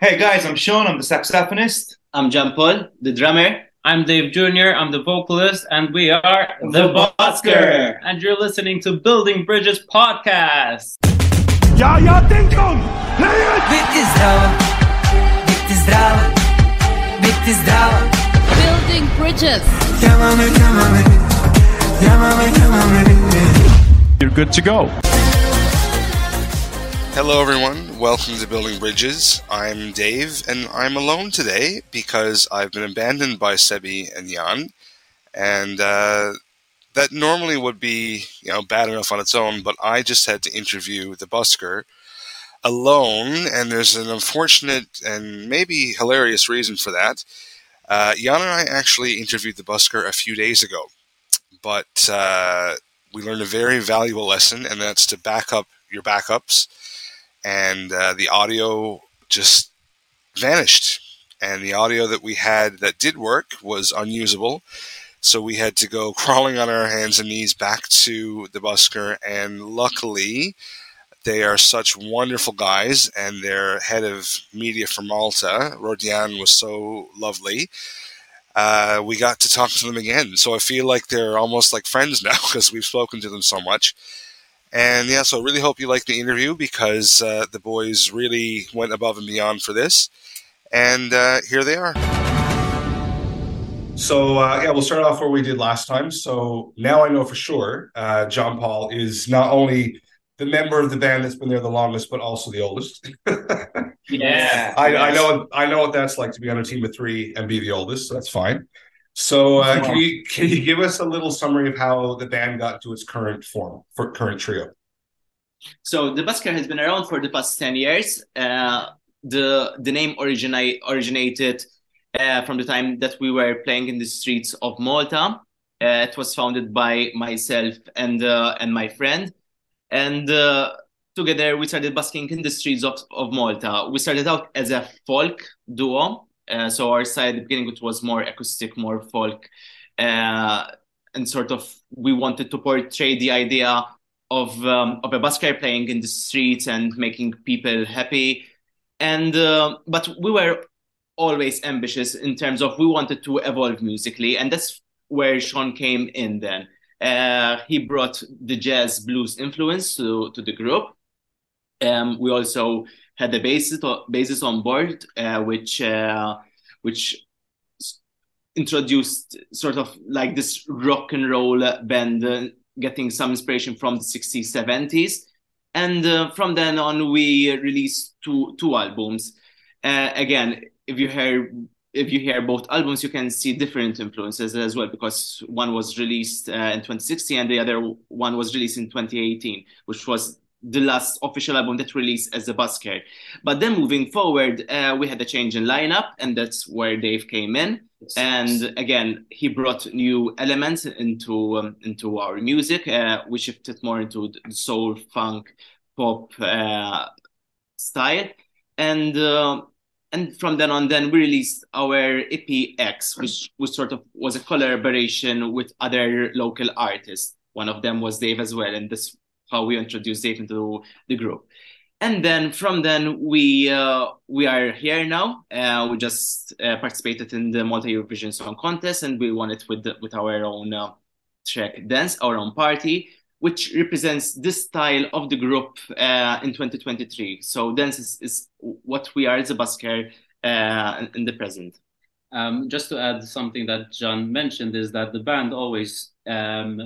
Hey guys, I'm Sean. I'm the saxophonist. I'm John Paul, the drummer. I'm Dave Jr., I'm the vocalist, and we are The Busker. And you're listening to Building Bridges Podcast. Ja, ja, Dinkum! Biti zdrava, biti zdrava, biti zdrava. Building bridges. Llámame, llámame, llámame, llámame. You're good to go. Hello, everyone. Welcome to Building Bridges. I'm Dave, and I'm alone today because I've been abandoned by Sebi and Jan, and uh, that normally would be, you know, bad enough on its own. But I just had to interview the busker alone, and there's an unfortunate and maybe hilarious reason for that. Uh, Jan and I actually interviewed the busker a few days ago, but uh, we learned a very valuable lesson, and that's to back up your backups and uh, the audio just vanished. And the audio that we had that did work was unusable. So we had to go crawling on our hands and knees back to the busker. And luckily, they are such wonderful guys. And their head of media from Malta, Rodian, was so lovely. Uh, we got to talk to them again. So I feel like they're almost like friends now because we've spoken to them so much. And yeah, so I really hope you like the interview because uh, the boys really went above and beyond for this. And uh, here they are. So uh, yeah, we'll start off where we did last time. So now I know for sure uh, John Paul is not only the member of the band that's been there the longest, but also the oldest. Yeah. I, I know I know what that's like to be on a team of three and be the oldest. So that's fine. So uh, can you can you give us a little summary of how the band got to its current form for current trio? So the Busker has been around for the past 10 years. Uh, the the name originate, originated uh, from the time that we were playing in the streets of Malta. Uh, it was founded by myself and uh, and my friend, and uh, together we started busking in the streets of, of Malta. We started out as a folk duo. Uh, so our side at the beginning it was more acoustic, more folk, uh, and sort of we wanted to portray the idea of um, of a busker playing in the streets and making people happy. And uh, but we were always ambitious in terms of we wanted to evolve musically, and that's where Sean came in. Then uh, he brought the jazz blues influence to to the group. Um, we also had the basis basis on board, uh, which uh, which introduced sort of like this rock and roll band, uh, getting some inspiration from the 60s, 70s, and uh, from then on we released two two albums. Uh, again, if you hear if you hear both albums, you can see different influences as well because one was released uh, in 2016 and the other one was released in 2018, which was the last official album that released as a busker. But then moving forward, uh, we had a change in lineup, and that's where Dave came in. And again, he brought new elements into um, into our music. Uh, we shifted more into the soul, funk, pop uh, style, and uh, and from then on, then we released our EP X, which was sort of was a collaboration with other local artists. One of them was Dave as well, and this how we introduced Dave into the group. And then from then we uh, we are here now. Uh, we just uh, participated in the Malta Eurovision Song Contest, and we won it with the, with our own uh, track dance, our own party, which represents this style of the group uh, in 2023. So dance is, is what we are as a busker uh, in, in the present. Um, just to add something that John mentioned is that the band always um,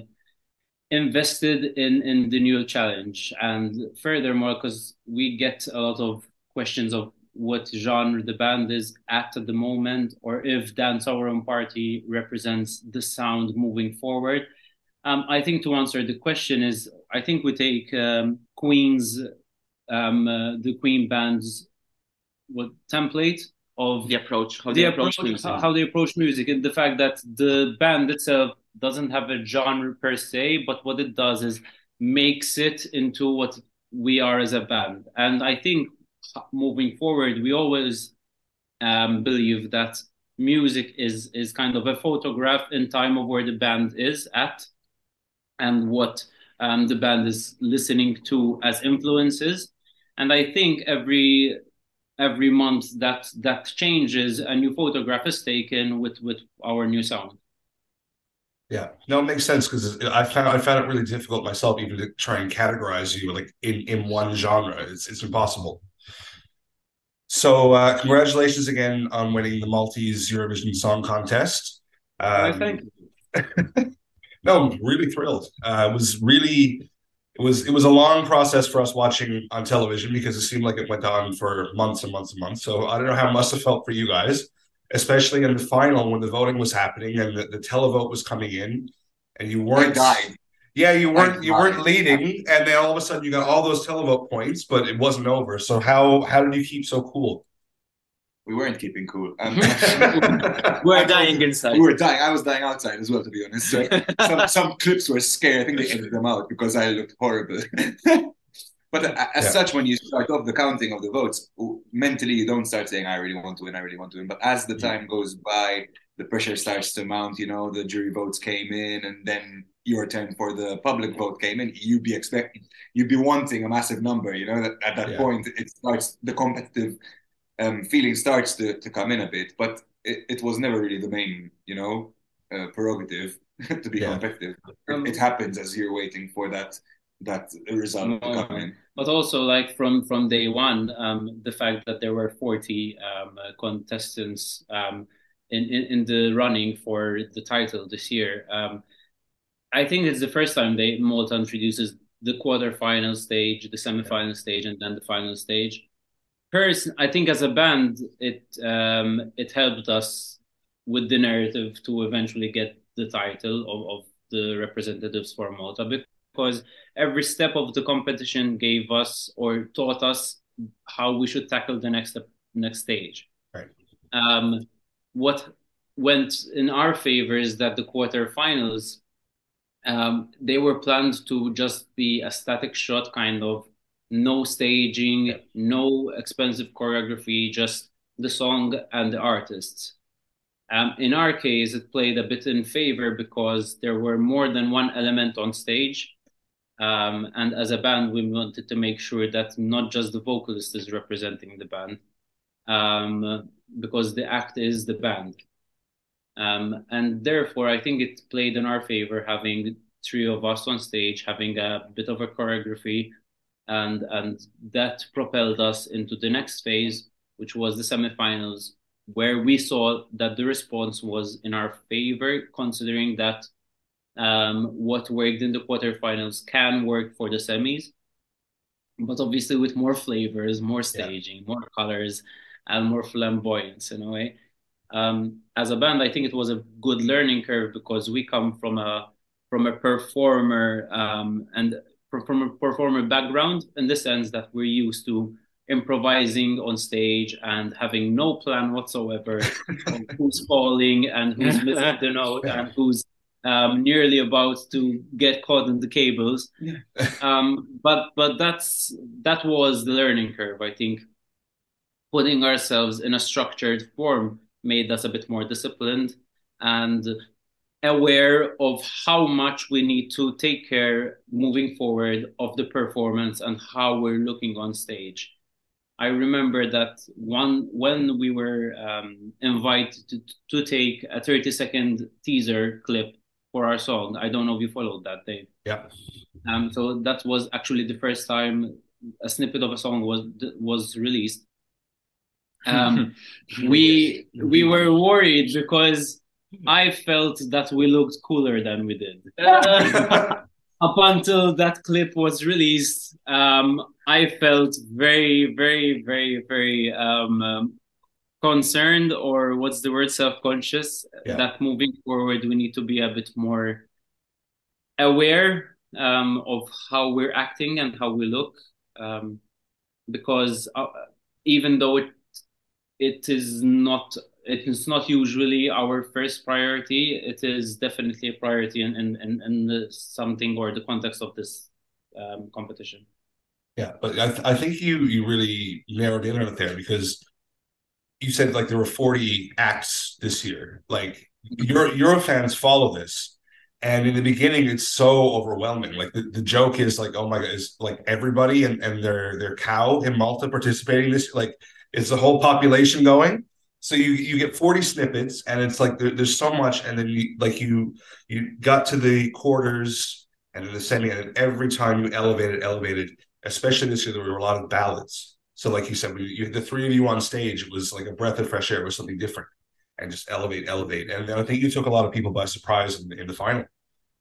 invested in in the new challenge, and furthermore, because we get a lot of questions of what genre the band is at at the moment, or if Dance Our Own Party represents the sound moving forward. Um, I think to answer the question is, I think we take um, Queen's, um, uh, the Queen band's what template of The approach, how the they approach, approach music. how how they approach music, and the fact that the band itself doesn't have a genre per se, but what it does is makes it into what we are as a band. And I think moving forward, we always um, believe that music is is kind of a photograph in time of where the band is at and what um, the band is listening to as influences. And I think every every month that that changes, a new photograph is taken with with our new sound. Yeah, no, it makes sense because I found I found it really difficult myself even to try and categorize you like in in one genre. It's it's impossible. So, uh, congratulations again on winning the Maltese Eurovision Song Contest. I Um, think no, I'm really thrilled. Uh, it was really it was it was a long process for us watching on television because it seemed like it went on for months and months and months. So I don't know how it must have felt for you guys, especially in the final when the voting was happening and the, the televote was coming in, and you weren't died. yeah you weren't I you weren't leading, and then all of a sudden you got all those televote points, but it wasn't over. So how how did you keep so cool? We weren't keeping cool. Um, We're dying inside. we were dying. I was dying outside as well, to be honest. So some, some clips were scary. I think they edited them out because I looked horrible. but as Yeah. such, when you start off the counting of the votes, mentally you don't start saying, "I really want to win. I really want to win." But as the time goes by, the pressure starts to mount. You know, the jury votes came in, and then your turn for the public vote came in. You'd be expecting, you'd be wanting a massive number. You know, that at that Yeah. point it starts the competitive um, feeling starts to, to come in a bit, but it, it was never really the main, you know, uh, prerogative to be Yeah. competitive. Um, it, it happens as you're waiting for that that result No, come in. but also like from from day one, um, the fact that there were forty um, uh, contestants um, in, in in the running for the title this year. Um, I think it's the first time they Malta introduces the quarterfinal stage, the semifinal stage, and then the final stage. Person, I think as a band, it um, it helped us with the narrative to eventually get the title of, of the representatives for Malta because every step of the competition gave us or taught us how we should tackle the next next stage. Right. Um, what went in our favor is that the quarterfinals um, they were planned to just be a static shot, kind of no staging, no expensive choreography, just the song and the artists. Um, in our case, it played a bit in favor because there were more than one element on stage. Um, and as a band, we wanted to make sure that not just the vocalist is representing the band, um, because the act is the band. Um, and therefore, I think it played in our favor having three of us on stage, having a bit of a choreography, and and that propelled us into the next phase, which was the semifinals, where we saw that the response was in our favor, considering that um, what worked in the quarterfinals can work for the semis, but obviously with more flavors, more staging, more colors, and more flamboyance in a way. Um, as a band, I think it was a good learning curve because we come from a from a performer um, and from, from a performer background in the sense that we're used to improvising on stage and having no plan whatsoever of who's falling and who's missing the note and who's um, nearly about to get caught in the cables. Um, but but that's that was the learning curve. I think putting ourselves in a structured form made us a bit more disciplined and aware of how much we need to take care moving forward of the performance and how we're looking on stage. I remember that one when we were um, invited to, to take a 30 second teaser clip for our song. I don't know if you followed that, Dave. Yeah. Um, so that was actually the first time a snippet of a song was was released. Um, we we were worried because I felt that we looked cooler than we did. Up until that clip was released, um, I felt very, very, very, very um, concerned, or what's the word, self-conscious, Yeah. that moving forward we need to be a bit more aware um, of how we're acting and how we look, um, because uh, even though it it is not it is not usually our first priority. It is definitely a priority in in, in, in the something or the context of this um, competition. Yeah, but I, th- I think you you really narrowed in on it there because you said like there were 40 acts this year. Like your Euro fans follow this, and in the beginning it's so overwhelming. Like the, the joke is like, oh my god, is like everybody and, and their their cow in Malta participating this like is the whole population going. So you you get 40 snippets, and it's like there, there's so much, and then you like you you got to the quarters and then the semi, and every time you elevated, elevated, especially this year, there were a lot of ballads. So, like you said, we, you, the three of you on stage, it was like a breath of fresh air. It was something different, and just elevate, elevate. And I think you took a lot of people by surprise in, in the final.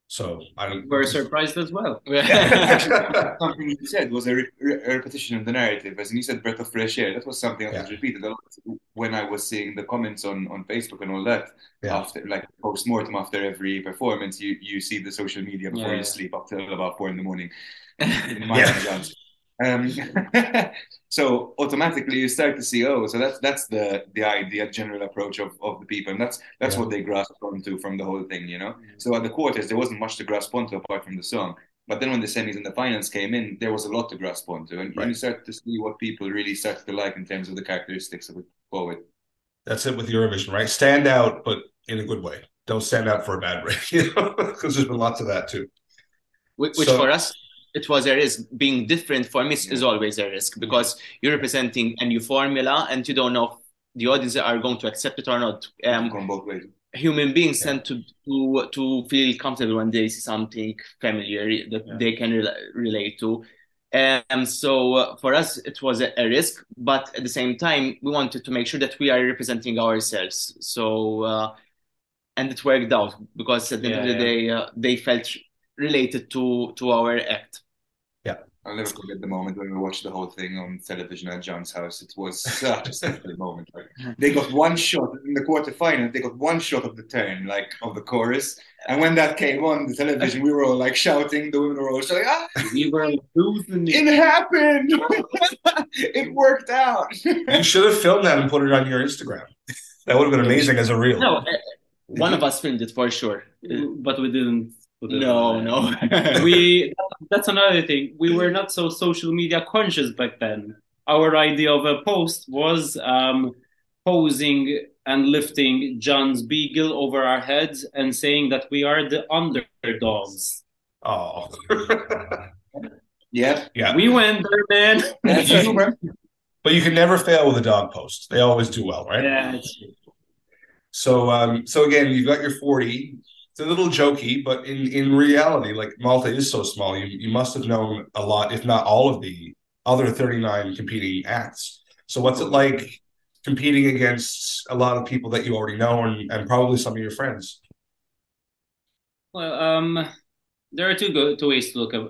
So I don't. We're surprised as well. something you said was a, re- a repetition of the narrative. As you said, breath of fresh air. That was something I was Yeah. repeated a lot when I was seeing the comments on, on Facebook and all that. Yeah. After like post mortem after every performance, you you see the social media before Yeah. you sleep up till about four in the morning. In my Yeah. Um, so automatically you start to see oh so that's that's the the idea general approach of, of the people and that's that's Yeah. what they grasped onto from the whole thing you know mm-hmm. so at the quarters there wasn't much to grasp onto apart from the song but then when the semis and the finals came in there was a lot to grasp onto and, and you start to see what people really started to like in terms of the characteristics of it forward That's it with Eurovision, right? Stand out, but in a good way. Don't stand out for a bad way, you know, because there's been lots of that too. Which, which So- for us, it was a risk. Being different for me is always a risk because you're representing a new formula and you don't know if the audience are going to accept it or not. Um, both ways human beings tend to, to to feel comfortable when they see something familiar that Yeah. they can rela relate to. Um, so uh, for us, it was a, a risk, but at the same time, we wanted to make sure that we are representing ourselves. So, uh, and it worked out because at the end of Yeah, the day, uh, they felt related to to our act. I'll never forget the moment when we watched the whole thing on television at John's house. It was such a special moment. Like, they got one shot in the quarterfinal. They got one shot of the turn, like of the chorus. And when that came on the television, we were all like shouting. The women were all shouting, "Ah, we were losing it it. happened! it worked out!" You should have filmed that and put it on your Instagram. That would have been amazing as a reel. No, uh, one of us filmed it for sure. Uh, But we didn't. Put it No, no. we that's another thing we were not so social media conscious back then our idea of a post was um, posing and lifting john's beagle over our heads and saying that we are the underdogs Oh, yeah, yeah. we went there man. But you can never fail with a dog post. They always do well, right? yeah. So, um, so again, you've got your forty. It's a little jokey, but in in reality, like Malta is so small, you you must have known a lot, if not all of the other thirty nine competing acts. So, what's it like competing against a lot of people that you already know and, and probably some of your friends? Well, um, there are two two ways to look at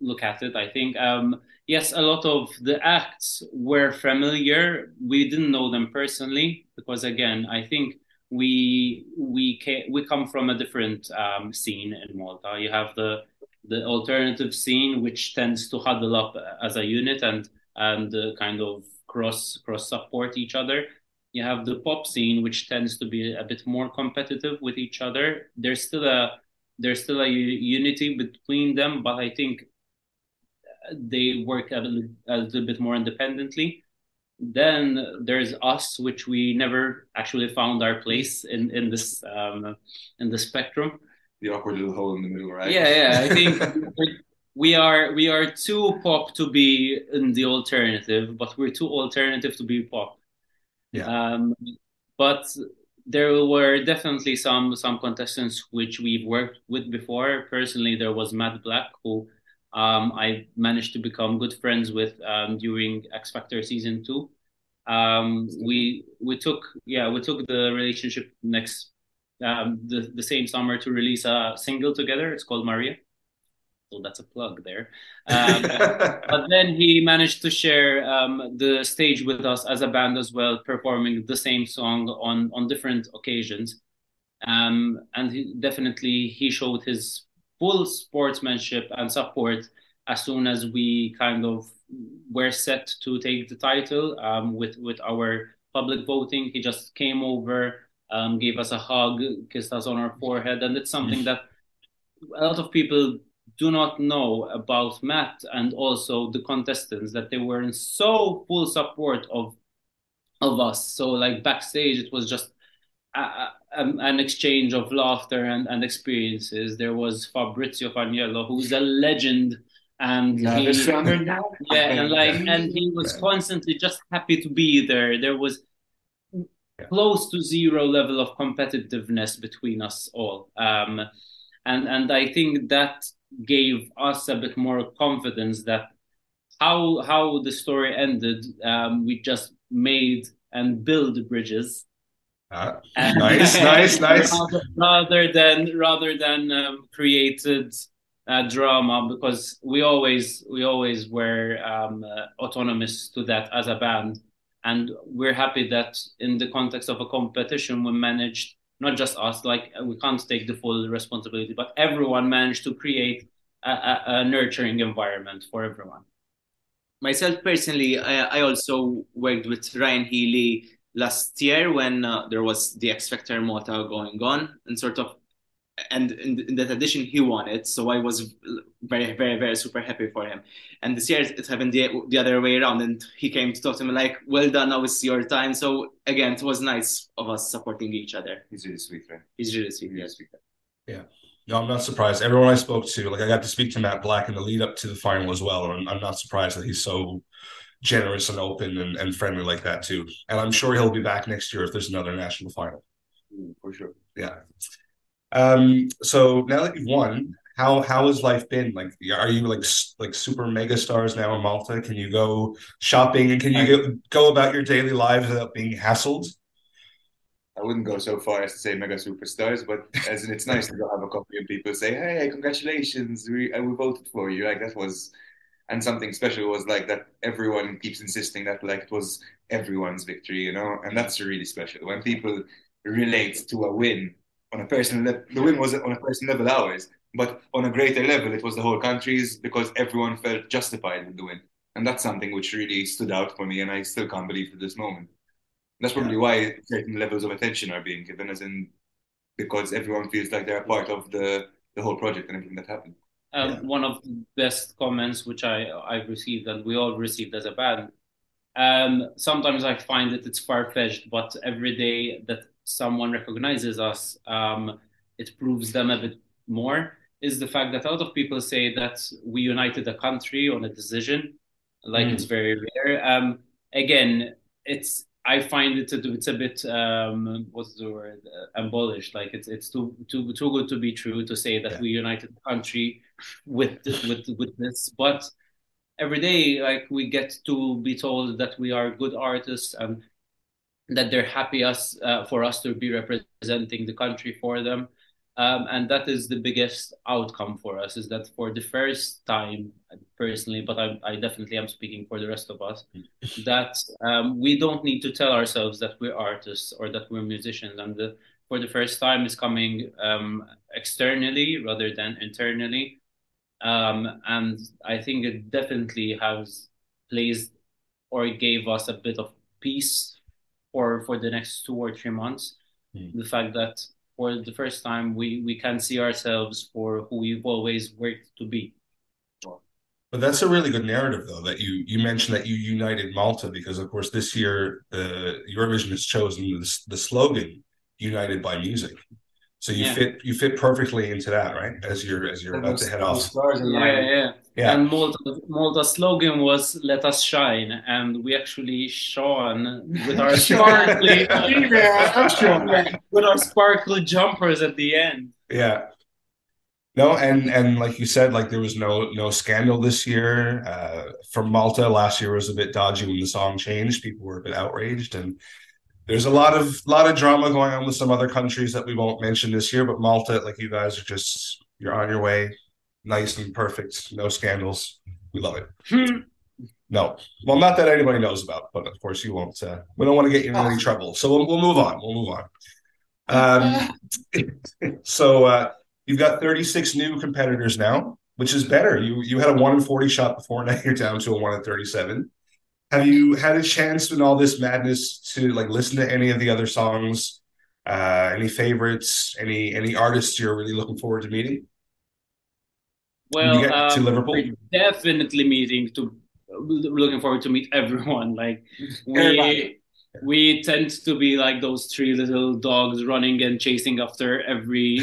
look at it. I think, um, yes, a lot of the acts were familiar. We didn't know them personally because, again, I think we we ca- we come from a different um, scene in Malta. You have the the alternative scene, which tends to huddle up as a unit and and uh, kind of cross cross support each other. You have the pop scene, which tends to be a bit more competitive with each other. There's still a there's still a unity between them, but I think they work a little, a little bit more independently. Then there's us, which we never actually found our place in in this um, in the spectrum. The awkward little hole in the middle, right? Yeah, yeah. I think we are we are too pop to be in the alternative, but we're too alternative to be pop. Yeah. Um, but there were definitely some some contestants which we've worked with before. Personally, there was Matt Black, who um, I managed to become good friends with um, during X Factor season two. Um, we we took yeah we took the relationship next um, the the same summer to release a single together. It's called Maria. So that's a plug there. Um, but then he managed to share um, the stage with us as a band as well, performing the same song on on different occasions. Um, and he, definitely he showed his full sportsmanship and support as soon as we kind of were set to take the title um, with with our public voting. He just came over, um, gave us a hug, kissed us on our forehead, and it's something that a lot of people do not know about Matt and also the contestants that they were in so full support of of us. So like backstage, it was just a, a, an exchange of laughter and, and experiences. There was Fabrizio Faniello, who's a legend and Now he, the now. yeah, and like, and he was constantly just happy to be there. There was close to zero level of competitiveness between us all, um, and and I think that gave us a bit more confidence that how how the story ended. Um, we just made and build bridges. Ah, nice, nice, nice. rather, rather than rather than um, created uh, drama because we always we always were um, uh, autonomous to that as a band and we're happy that in the context of a competition we managed not just us like we can't take the full responsibility but everyone managed to create a, a, a nurturing environment for everyone myself personally, I, I also worked with Ryan Healy last year when uh, there was the X Factor Malta going on, and sort of, and in, in that edition he won it, so I was very, very, very super happy for him. And this year it happened the, the other way around, and he came to talk to me like, "Well done, now it's your time." So again, it was nice of us supporting each other. He's really sweet, right? He's really sweet. Really Yes. sweet. No, I'm not surprised. Everyone I spoke to, like I got to speak to Matt Black in the lead up to the final as well, and I'm not surprised that he's so generous and open and, and friendly like that too. And I'm sure he'll be back next year if there's another national final. Mm, for sure. Yeah. Um. So now that you've won, how how has life been? Like, are you like like super mega stars now in Malta? Can you go shopping and can you go, go about your daily lives without being hassled? I wouldn't go so far as to say mega superstars, but as in it's nice to go have a coffee and people say, "Hey, congratulations, we uh, we voted for you." Like that was, and something special was like that. Everyone keeps insisting that like it was everyone's victory, you know, and that's really special when people relate to a win on a personal level. The win was on a personal level ours, but on a greater level, it was the whole country's because everyone felt justified in the win, and that's something which really stood out for me, and I still can't believe to this moment. That's probably why certain levels of attention are being given, as in because everyone feels like they're a part of the the whole project and everything that happened. Um, Yeah. one of the best comments which I I've received and we all received as a band. Um, sometimes I find that it's far fetched, but every day that someone recognizes us, um, it proves them a bit more. Is the fact that a lot of people say that we united a country on a decision, like Mm. it's very rare. Um, again, it's I find it to, it's a bit um, what's the word uh, embellished. Like it's it's too too too good to be true to say that Yeah. we united the country with with with this, but every day like we get to be told that we are good artists and that they're happy us uh, for us to be representing the country for them. Um, and that is the biggest outcome for us is that for the first time personally but I, I definitely am speaking for the rest of us that um, we don't need to tell ourselves that we're artists or that we're musicians. And the, for the first time it's coming um, externally rather than internally um, and I think it definitely has placed or gave us a bit of peace for for the next two or three months. Mm. The fact that for the first time we we can see ourselves for who we've always worked to be. But that's a really good narrative, though, that you you mentioned that you united Malta because, of course, this year the Eurovision has chosen the, the slogan "United by Music." So you Yeah. fit you fit perfectly into that, right? As you're as you're about to head off. Stars in Yeah, yeah. Yeah. And Malta Malta's slogan was "Let us shine," and we actually shone with our sparkly with our sparkly jumpers at the end. Yeah. No, and and like you said, like there was no no scandal this year. Uh, from Malta, last year was a bit dodgy when the song changed. People were a bit outraged, and there's a lot of lot of drama going on with some other countries that we won't mention this year. But Malta, like you guys are just you're on your way, nice and perfect, no scandals. We love it. No, well, not that anybody knows about, but of course you won't. Uh, we don't want to get you in any trouble, so we'll we'll move on. We'll move on. Um, so uh, you've got 36 new competitors now, which is better. You you had a one in 40 shot before, now you're down to a one in 37. Have you had a chance in all this madness to like listen to any of the other songs? Uh, any favorites? Any any artists you're really looking forward to meeting? Well, you get to um, Liverpool? definitely meeting to looking forward to meet everyone. Like Everybody. we we tend to be like those three little dogs running and chasing after every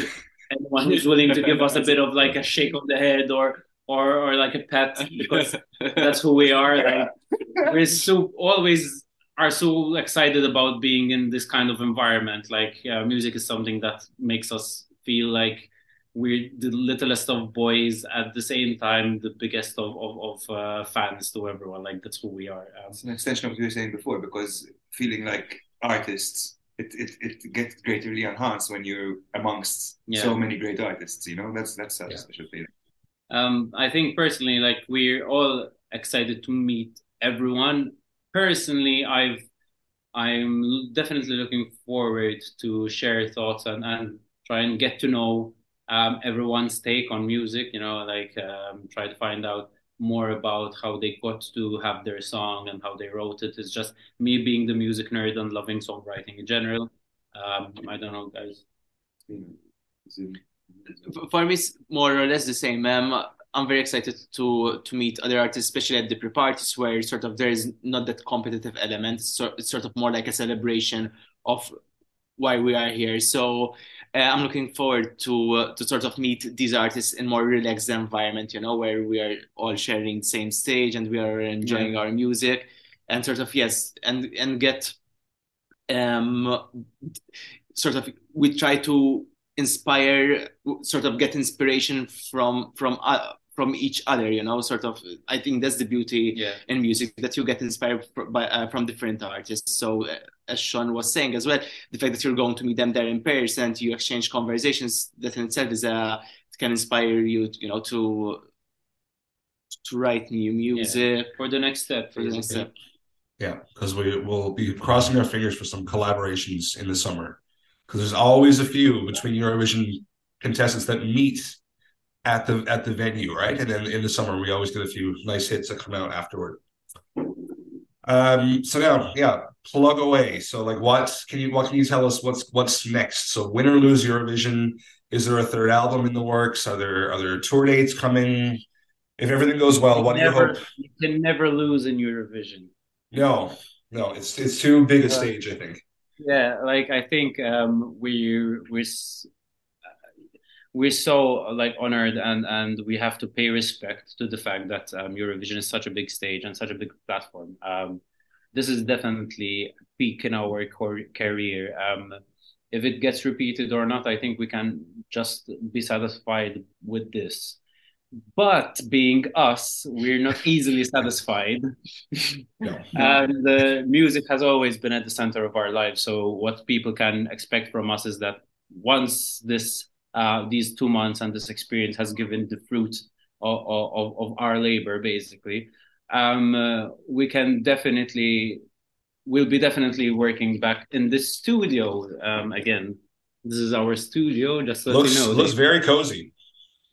anyone who's willing to give us a bit of like a shake of the head or or or like a pet because that's who we are. Like we're so always are so excited about being in this kind of environment. Like uh, music is something that makes us feel like we're the littlest of boys at the same time the biggest of of, of uh, fans to everyone. Like that's who we are. Um, It's an extension of what you were saying before because feeling like artists, it, it, it gets greatly enhanced when you're amongst Yeah. so many great artists. You know, that's that's a Yeah. special feeling. Um, I think personally, like we're all excited to meet everyone. Personally, I've I'm definitely looking forward to share thoughts and, and try and get to know um, everyone's take on music. You know, like um, try to find out more about how they got to have their song and how they wrote it. It's just me being the music nerd and loving songwriting in general. Um, I don't know, guys. For me, it's more or less the same. Um, I'm very excited to to meet other artists, especially at the pre-parties where sort of there is not that competitive element. So it's sort of more like a celebration of why we are here. So uh, I'm looking forward to uh, to sort of meet these artists in more relaxed environment, you know, where we are all sharing the same stage and we are enjoying our music and sort of yes, and and get um sort of we try to inspire sort of get inspiration from from uh, from each other you know sort of i think that's the beauty Yeah. in music that you get inspired fr- by uh, from different artists so uh, as sean was saying as well the fact that you're going to meet them there in person and you exchange conversations that in itself is uh it can inspire you you know to to write new music For the next step. for the next step Yeah, because we will be crossing our fingers for some collaborations in the summer. Because there's always a few between Eurovision contestants that meet at the at the venue, right? And then in the summer, we always get a few nice hits that come out afterward. Um. So now, yeah, plug away. So, like, what can you what can you tell us? What's what's next? So, win or lose Eurovision? Is there a third album in the works? Are there are there tour dates coming? If everything goes well, what do you hope? you can never lose in Eurovision. No, no, it's it's too big a Uh, stage. I think. Yeah, like I think um, we we're we're so like honored and and we have to pay respect to the fact that um, Eurovision is such a big stage and such a big platform. Um, this is definitely a peak in our career. Um, if it gets repeated or not, I think we can just be satisfied with this. But being us, we're not easily satisfied. No. and the music has always been at the center of our lives. So what people can expect from us is that once this uh, these two months and this experience has given the fruit of, of, of our labor, basically, um, uh, we can definitely we'll be definitely working back in the studio um, again. This is our studio, just so looks you know. looks very cozy.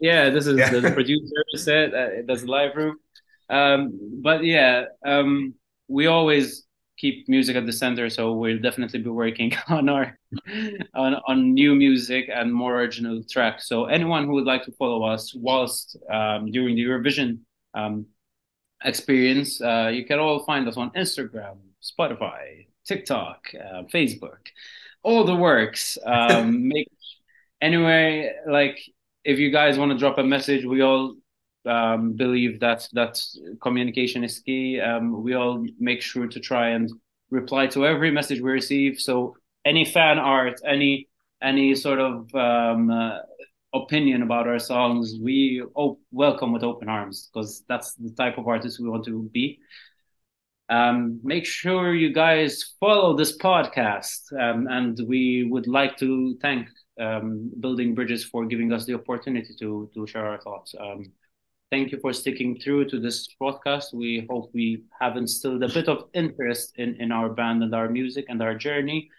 Yeah, this is Yeah. the producer said uh, that's the live room. Um, but yeah, um, we always keep music at the center, so we'll definitely be working on our on on new music and more original tracks. So anyone who would like to follow us whilst um, during the Eurovision um, experience, uh, you can all find us on Instagram, Spotify, TikTok, uh, Facebook, all the works. Um, make anyway, like if you guys want to drop a message, we all um, believe that that communication is key. Um, we all make sure to try and reply to every message we receive. So any fan art, any any sort of um, uh, opinion about our songs, we op- welcome with open arms because that's the type of artist we want to be. Um, make sure you guys follow this podcast, um, and we would like to thank um, Building Bridges for giving us the opportunity to to share our thoughts. Um, thank you for sticking through to this broadcast. We hope we have instilled a bit of interest in in our band and our music and our journey.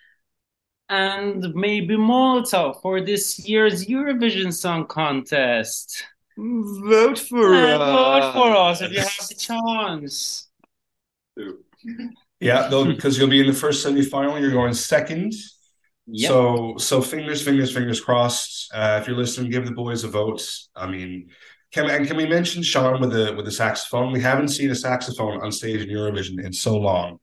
And maybe Malta for this year's Eurovision Song Contest. vote for And vote for us if you have the chance. Yeah, though, because you'll be in the first semi-final. You're going second. Yep. So so fingers, fingers, fingers crossed. Uh, if you're listening, give the boys a vote. I mean, can and can we mention Sean with the with the saxophone? We haven't seen a saxophone on stage in Eurovision in so long.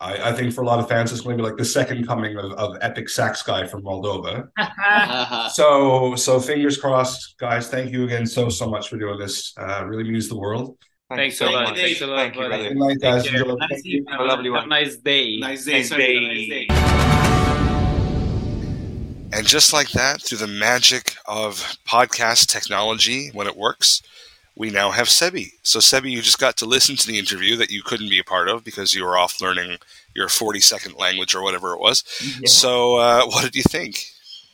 I, I think for a lot of fans, it's going to be like the second coming of, of epic sax guy from Moldova. So, so fingers crossed, guys. Thank you again so so much for doing this. Uh, really means the world. Thanks a lot. much. Thanks a lot, Thank you, buddy. brother. Good night, guys. Take care. Nice Thank you. Have a lovely Have a one. nice day. Nice day. Nice Sorry, day. nice day. And just like that, through the magic of podcast technology, when it works, we now have Sebi. So, Sebi, you just got to listen to the interview that you couldn't be a part of because you were off learning your 40 second language or whatever it was. Yeah. So, uh, what did you think?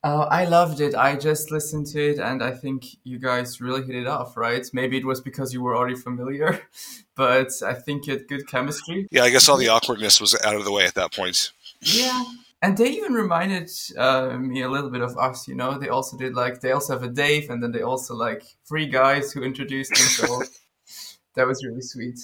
Uh, I loved it. I just listened to it, and I think you guys really hit it off, right? Maybe it was because you were already familiar, but I think you had good chemistry. Yeah, I guess all the awkwardness was out of the way at that point. Yeah. And they even reminded uh, me a little bit of us, you know? They also did like, they also have a Dave, and then they also like three guys who introduced themselves. that was really sweet.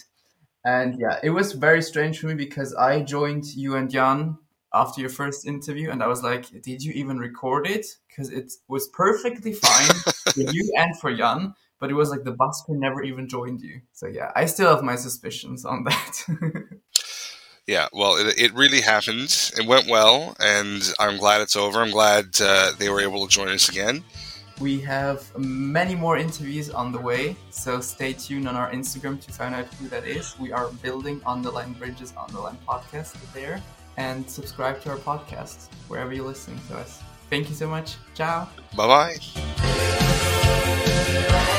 And yeah, it was very strange for me because I joined you and Jan after your first interview, and I was like, did you even record it? Because it was perfectly fine for you and for Jan, but it was like the busker never even joined you. So yeah, I still have my suspicions on that. Yeah, well, it, it really happened. It went well, and I'm glad it's over. I'm glad uh, they were able to join us again. We have many more interviews on the way, so stay tuned on our Instagram to find out who that is. We are building Underline Bridges Underline podcast there, and subscribe to our podcast wherever you're listening to us. Thank you so much. Ciao. Bye bye.